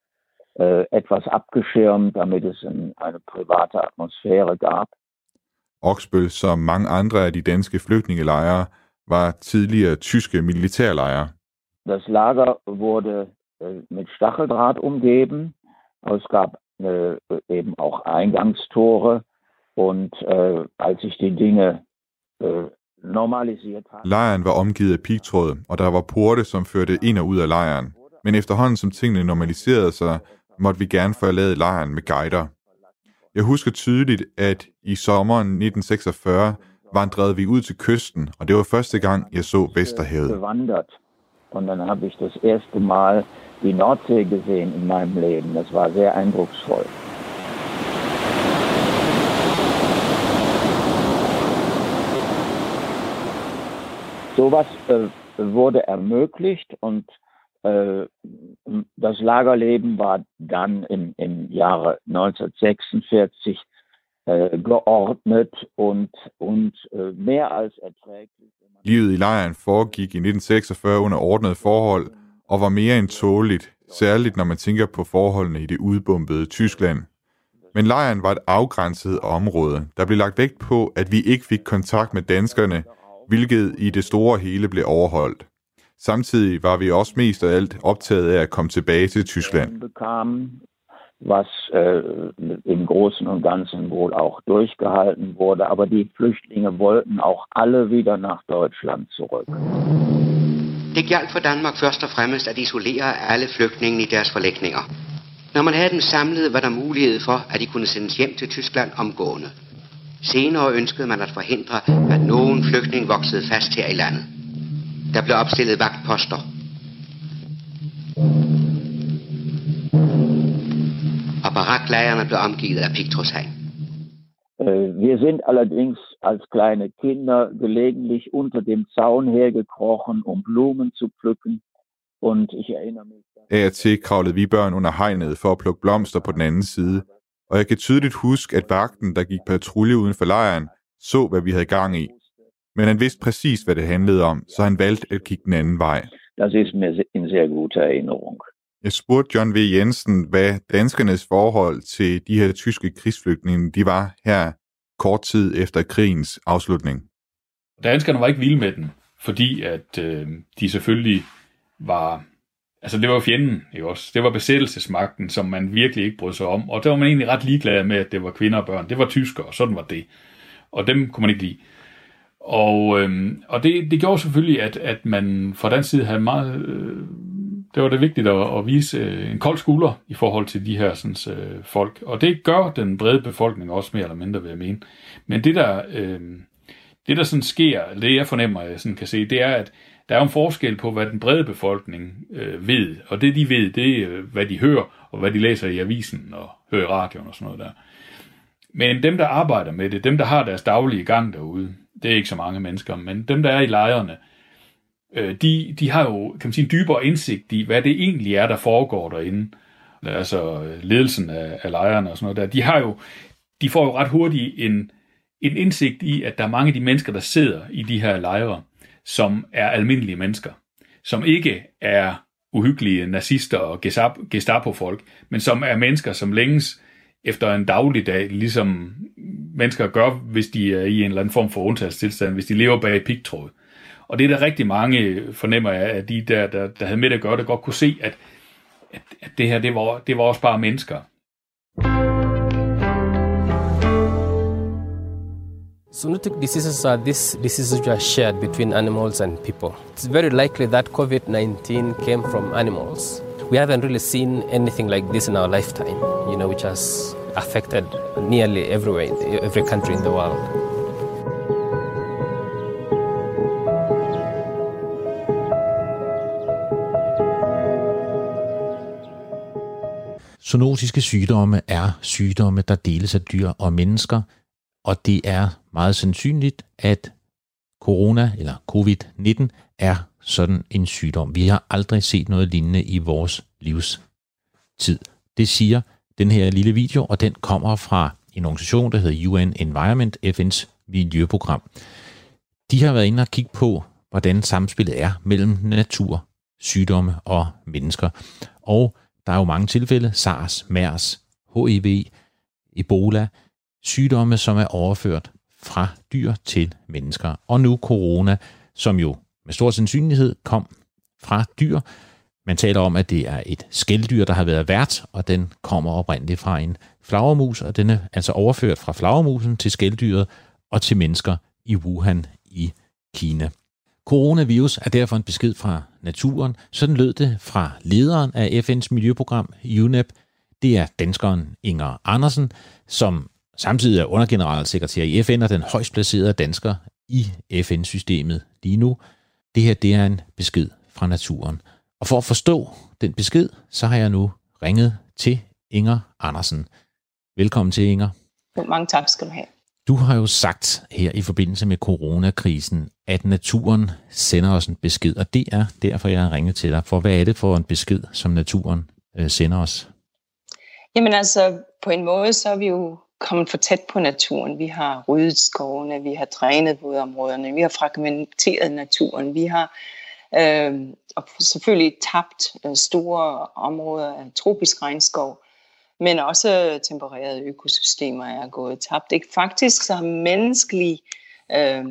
äh, etwas abgeschirmt, damit es ein, eine private Atmosphäre gab. Oksbøl, som mange andre af de danske flygtningelejre, var tidligere tyske militærlejre. Das Lager wurde äh, mit Stacheldraht umgeben. Es gab äh, eben auch Eingangstore. Und äh, als sich die Dinge äh. Lejren var omgivet af pigtråd, og der var porte, som førte ind og ud af lejren. Men efterhånden som tingene normaliserede sig, måtte vi gerne forlade lejren med guider. Jeg husker tydeligt, at i sommeren 1946 vandrede vi ud til kysten, og det var første gang, jeg så Vesterhavet. Und dann habe ich das erste Mal die Nordsee gesehen in meinem Leben. Das war sehr eindrucksvoll. Sowas äh, wurde ermöglicht und äh, das Lagerleben war dann im, im Jahre 1946 äh, geordnet und, und äh, mehr als erträglich. Livet i lejren foregik i 1946 under ordnede forhold og var mere end tåligt, særligt når man tænker på forholdene i det udbombede Tyskland. Men lejren var et afgrænset område. Der blev lagt vægt på, at vi ikke fik kontakt med danskerne, hvilket i det store hele blev overholdt. Samtidig var vi også mest af alt optaget af at komme tilbage til Tyskland. was äh, im Großen und Ganzen wohl auch durchgehalten wurde. Aber die Flüchtlinge wollten auch alle wieder nach Deutschland zurück. Det galt for Danmark først og fremmest at isolere alle flygtninge i deres forlægninger. Når man havde dem samlet, var der mulighed for, at de kunne sendes hjem til Tyskland omgående. Senere ønskede man at forhindre, at nogen flygtning voksede fast her i landet. Der blev opstillet vagtposter. Og baraklejrene blev omgivet af pigtrådshegn. Wir sind allerdings als kleine Kinder gelegentlich unter dem Zaun hergekrochen, um Blumen zu pflücken. Und ich erinnere mich... Af og til kravlede vi børn under hegnet for at plukke blomster på den anden side, og jeg kan tydeligt huske, at vagten, der gik patrulje uden for lejren, så, hvad vi havde gang i. Men han vidste præcis, hvad det handlede om, så han valgte at kigge den anden vej. Das ist mir en sehr gute Erinnerung. Jeg spurgte John V. Jensen, hvad danskernes forhold til de her tyske krigsflygtninge, de var her kort tid efter krigens afslutning. Danskerne var ikke vilde med den, fordi at øh, de selvfølgelig var Altså, det var fjenden, ikke også? Det var besættelsesmagten, som man virkelig ikke brød sig om. Og der var man egentlig ret ligeglad med, at det var kvinder og børn. Det var tyskere, og sådan var det. Og dem kunne man ikke lide. Og, øhm, og det, det gjorde selvfølgelig, at, at man fra den side havde meget... Øh, det var det vigtigt at, at vise øh, en kold skulder i forhold til de her sådan, øh, folk. Og det gør den brede befolkning også mere eller mindre, vil jeg mene. Men det der, øh, det der sådan sker, det jeg fornemmer, jeg sådan kan se, det er, at der er en forskel på, hvad den brede befolkning øh, ved. Og det de ved, det er, hvad de hører, og hvad de læser i avisen og hører i radioen og sådan noget der. Men dem, der arbejder med det, dem, der har deres daglige gang derude, det er ikke så mange mennesker, men dem, der er i lejrene, øh, de, de har jo kan man sige, en dybere indsigt i, hvad det egentlig er, der foregår derinde. Altså ledelsen af, af lejrene og sådan noget der. De har jo, de får jo ret hurtigt en, en indsigt i, at der er mange af de mennesker, der sidder i de her lejre, som er almindelige mennesker. Som ikke er uhyggelige nazister og Gestapo-folk, men som er mennesker, som længes efter en dagligdag, ligesom mennesker gør, hvis de er i en eller anden form for undtagelsestilstand, hvis de lever bag pigtråd. Og det er der rigtig mange, fornemmer jeg, at de der, der, der havde med at gøre det, godt kunne se, at, at, at det her, det var, det var også bare mennesker. Zoonotic diseases are these diseases which are shared between animals and people. It's very likely that COVID 19 came from animals. We haven't really seen anything like this in our lifetime, you know, which has affected nearly everywhere, every country in the world. Zoonotiske sygdomme er sygdomme, der deles af dyr og mennesker, og det er meget sandsynligt, at corona eller covid-19 er sådan en sygdom. Vi har aldrig set noget lignende i vores livstid. Det siger den her lille video, og den kommer fra en organisation, der hedder UN Environment, FN's miljøprogram. De har været inde og kigge på, hvordan samspillet er mellem natur, sygdomme og mennesker. Og der er jo mange tilfælde, SARS, MERS, HIV, Ebola, sygdomme, som er overført fra dyr til mennesker. Og nu corona, som jo med stor sandsynlighed kom fra dyr. Man taler om, at det er et skældyr, der har været vært, og den kommer oprindeligt fra en flagermus, og den er altså overført fra flagermusen til skældyret og til mennesker i Wuhan i Kina. Coronavirus er derfor en besked fra naturen. Sådan lød det fra lederen af FN's miljøprogram, UNEP. Det er danskeren Inger Andersen, som samtidig er undergeneralsekretær i FN og den højst placerede dansker i FN-systemet lige nu. Det her det er en besked fra naturen. Og for at forstå den besked, så har jeg nu ringet til Inger Andersen. Velkommen til, Inger. Mange tak skal du have. Du har jo sagt her i forbindelse med coronakrisen, at naturen sender os en besked, og det er derfor, jeg har ringet til dig. For hvad er det for en besked, som naturen øh, sender os? Jamen altså, på en måde, så er vi jo kommet for tæt på naturen. Vi har ryddet skovene, vi har drænet vådområderne, vi har fragmenteret naturen, vi har øh, og selvfølgelig tabt øh, store områder af tropisk regnskov, men også tempererede økosystemer er gået tabt. Ikke? Faktisk så har menneskelig øh,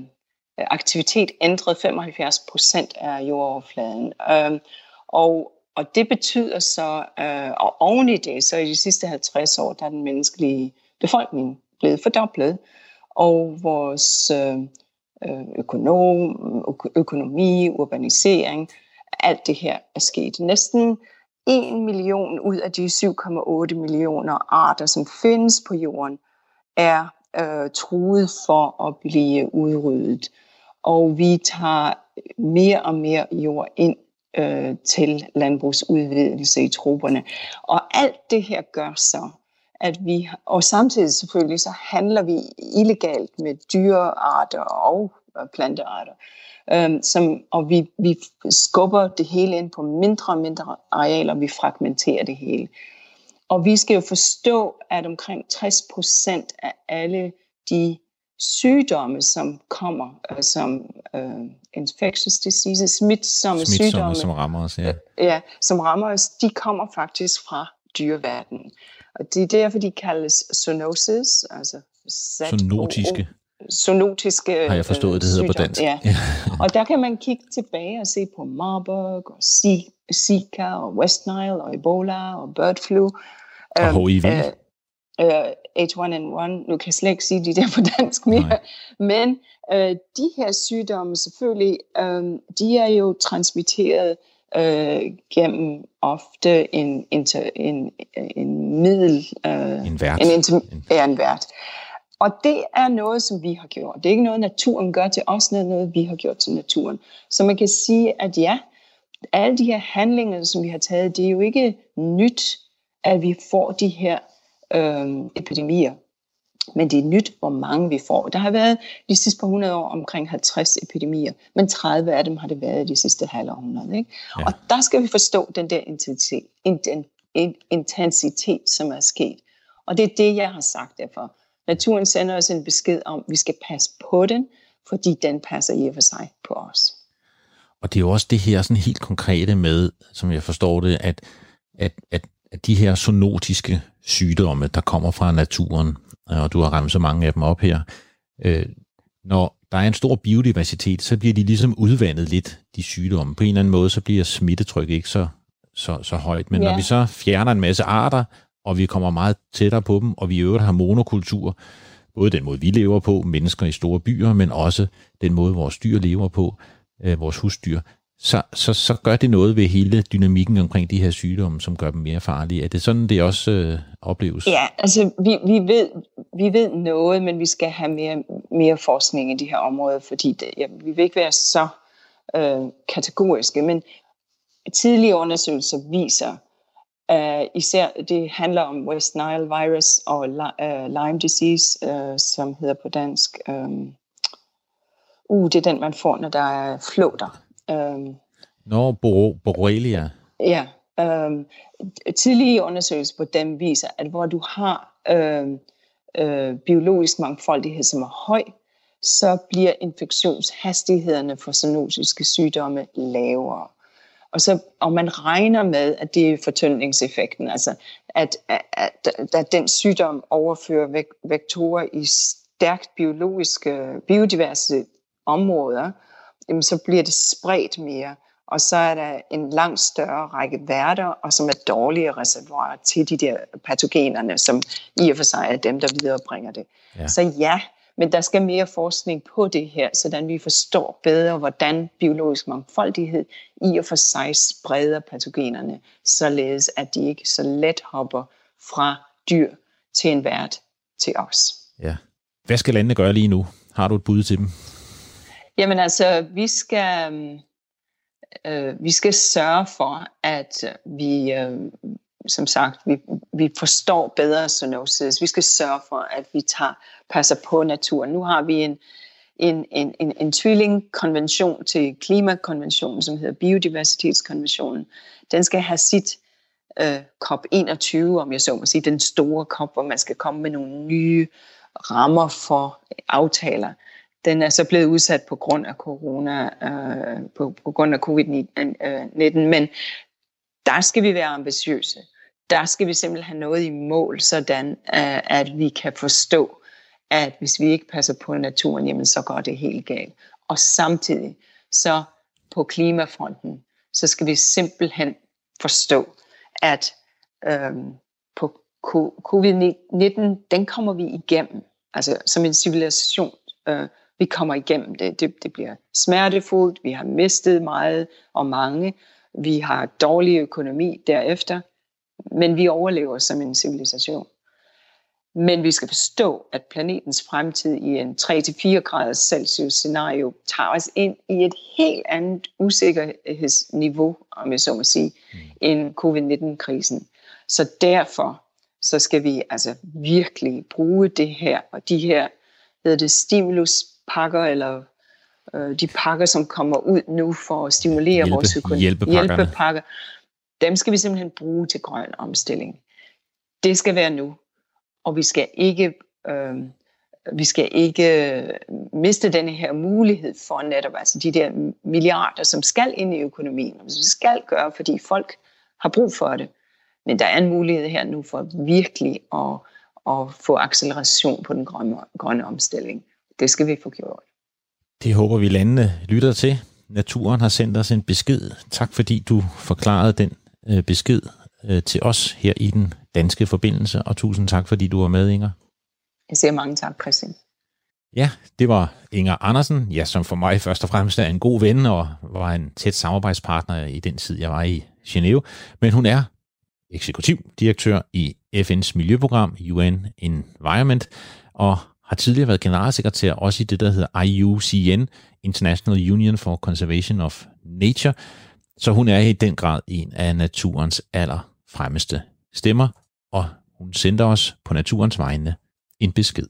aktivitet ændret 75 procent af jordoverfladen. Øh, og, og det betyder så, øh, og oven i det, så i de sidste 50 år, der er den menneskelige befolkning blevet fordoblet, og vores øh, øh økonom, økonomi, urbanisering, alt det her er sket. Næsten 1 million ud af de 7,8 millioner arter, som findes på jorden, er øh, truet for at blive udryddet. Og vi tager mere og mere jord ind øh, til landbrugsudvidelse i troberne. Og alt det her gør så, at vi, og samtidig selvfølgelig, så handler vi illegalt med dyrearter og øh, plantearter. Øhm, som, og vi, vi skubber det hele ind på mindre og mindre arealer, vi fragmenterer det hele. Og vi skal jo forstå, at omkring 60 procent af alle de sygdomme, som kommer øh, som uh, infectious diseases, smitsomme, smitsomme sygdomme, som rammer os, ja. ja, som rammer os, de kommer faktisk fra dyreverdenen. Og det er derfor, de kaldes zoonosis, altså Zoonotiske. zoonotiske Har jeg forstået, det hedder på dansk. Ja. og der kan man kigge tilbage og se på Marburg og Zika og West Nile og Ebola og bird flu. Og HIV. Uh, uh, H1N1, nu kan jeg slet ikke sige de der på dansk mere, Nej. men uh, de her sygdomme selvfølgelig, um, de er jo transmitteret uh, gennem ofte en, inter, en, en middel... Uh, en vært. En, inter, ja, en vært. Og det er noget, som vi har gjort. Det er ikke noget, naturen gør til os, det er noget, vi har gjort til naturen. Så man kan sige, at ja, alle de her handlinger, som vi har taget, det er jo ikke nyt, at vi får de her øh, epidemier. Men det er nyt, hvor mange vi får. Der har været de sidste par hundrede år omkring 50 epidemier, men 30 af dem har det været de sidste halve århundrede. Ikke? Ja. Og der skal vi forstå den der intensitet, intensitet, som er sket. Og det er det, jeg har sagt derfor. Naturen sender os en besked om, at vi skal passe på den, fordi den passer i og for sig på os. Og det er jo også det her sådan helt konkrete med, som jeg forstår det, at, at, at, at de her zoonotiske sygdomme, der kommer fra naturen, og du har ramt så mange af dem op her, øh, når der er en stor biodiversitet, så bliver de ligesom udvandet lidt, de sygdomme. På en eller anden måde, så bliver smittetrykket ikke så, så, så højt. Men ja. når vi så fjerner en masse arter, og vi kommer meget tættere på dem, og vi i øvrigt har monokultur, både den måde, vi lever på, mennesker i store byer, men også den måde, vores dyr lever på, øh, vores husdyr, så, så, så gør det noget ved hele dynamikken omkring de her sygdomme, som gør dem mere farlige. Er det sådan, det også øh, opleves? Ja, altså vi, vi, ved, vi ved noget, men vi skal have mere, mere forskning i de her områder, fordi det, ja, vi vil ikke være så øh, kategoriske, men tidlige undersøgelser viser, øh, især det handler om West Nile virus og øh, Lyme disease, øh, som hedder på dansk. Øh, uh, det er den, man får, når der er flåter. Um, Nå, Bor- Borrelia. Ja. Um, tidlige undersøgelser på dem viser, at hvor du har uh, uh, biologisk mangfoldighed, som er høj, så bliver infektionshastighederne for zoonotiske sygdomme lavere. Og, så, og man regner med, at det er fortyndningseffekten, altså at, at, at, at den sygdom overfører vektorer i stærkt biologiske, biodiverse områder, jamen så bliver det spredt mere, og så er der en langt større række værter, og som er dårlige reservoirer til de der patogenerne, som i og for sig er dem, der viderebringer det. Ja. Så ja, men der skal mere forskning på det her, så vi forstår bedre, hvordan biologisk mangfoldighed i og for sig spreder patogenerne, således at de ikke så let hopper fra dyr til en vært til os. Ja. Hvad skal landene gøre lige nu? Har du et bud til dem? Jamen altså, vi skal, øh, øh, vi skal sørge for, at øh, vi øh, som sagt, vi, vi forstår bedre zoonosis. Vi skal sørge for, at vi tager, passer på naturen. Nu har vi en, en, en, en, en tvillingkonvention til klimakonventionen, som hedder biodiversitetskonventionen. Den skal have sit øh, COP21, om jeg så må sige, den store COP, hvor man skal komme med nogle nye rammer for aftaler. Den er så blevet udsat på grund af corona, øh, på, på grund af covid-19, men der skal vi være ambitiøse der skal vi simpelthen have noget i mål, sådan øh, at vi kan forstå, at hvis vi ikke passer på naturen, jamen så går det helt galt. Og samtidig, så på klimafronten, så skal vi simpelthen forstå, at øhm, på covid-19, den kommer vi igennem. Altså som en civilisation, øh, vi kommer igennem det. det. Det bliver smertefuldt, vi har mistet meget og mange, vi har dårlig økonomi derefter, men vi overlever som en civilisation. Men vi skal forstå, at planetens fremtid i en 3-4 graders Celsius scenario tager os ind i et helt andet usikkerhedsniveau, om jeg så må sige, mm. end covid-19-krisen. Så derfor så skal vi altså virkelig bruge det her, og de her hedder det stimuluspakker, eller øh, de pakker, som kommer ud nu for at stimulere Hjælpe, vores økonomi. Hjælpepakker dem skal vi simpelthen bruge til grøn omstilling. Det skal være nu, og vi skal ikke, øh, vi skal ikke øh, miste denne her mulighed for netop altså de der milliarder, som skal ind i økonomien. Vi skal gøre, fordi folk har brug for det. Men der er en mulighed her nu for virkelig at, at få acceleration på den grønne, grønne omstilling. Det skal vi få gjort. Det håber vi landene lytter til. Naturen har sendt os en besked. Tak fordi du forklarede den øh, besked øh, til os her i den danske forbindelse, og tusind tak fordi du var med, Inger. Jeg siger mange tak, Christian. Ja, det var Inger Andersen, ja, som for mig først og fremmest er en god ven og var en tæt samarbejdspartner i den tid, jeg var i Genève. Men hun er eksekutivdirektør i FN's miljøprogram UN Environment og har tidligere været generalsekretær også i det, der hedder IUCN, International Union for Conservation of Nature. Så hun er i den grad en af naturens allerfremmeste stemmer, og hun sender os på naturens vegne en besked.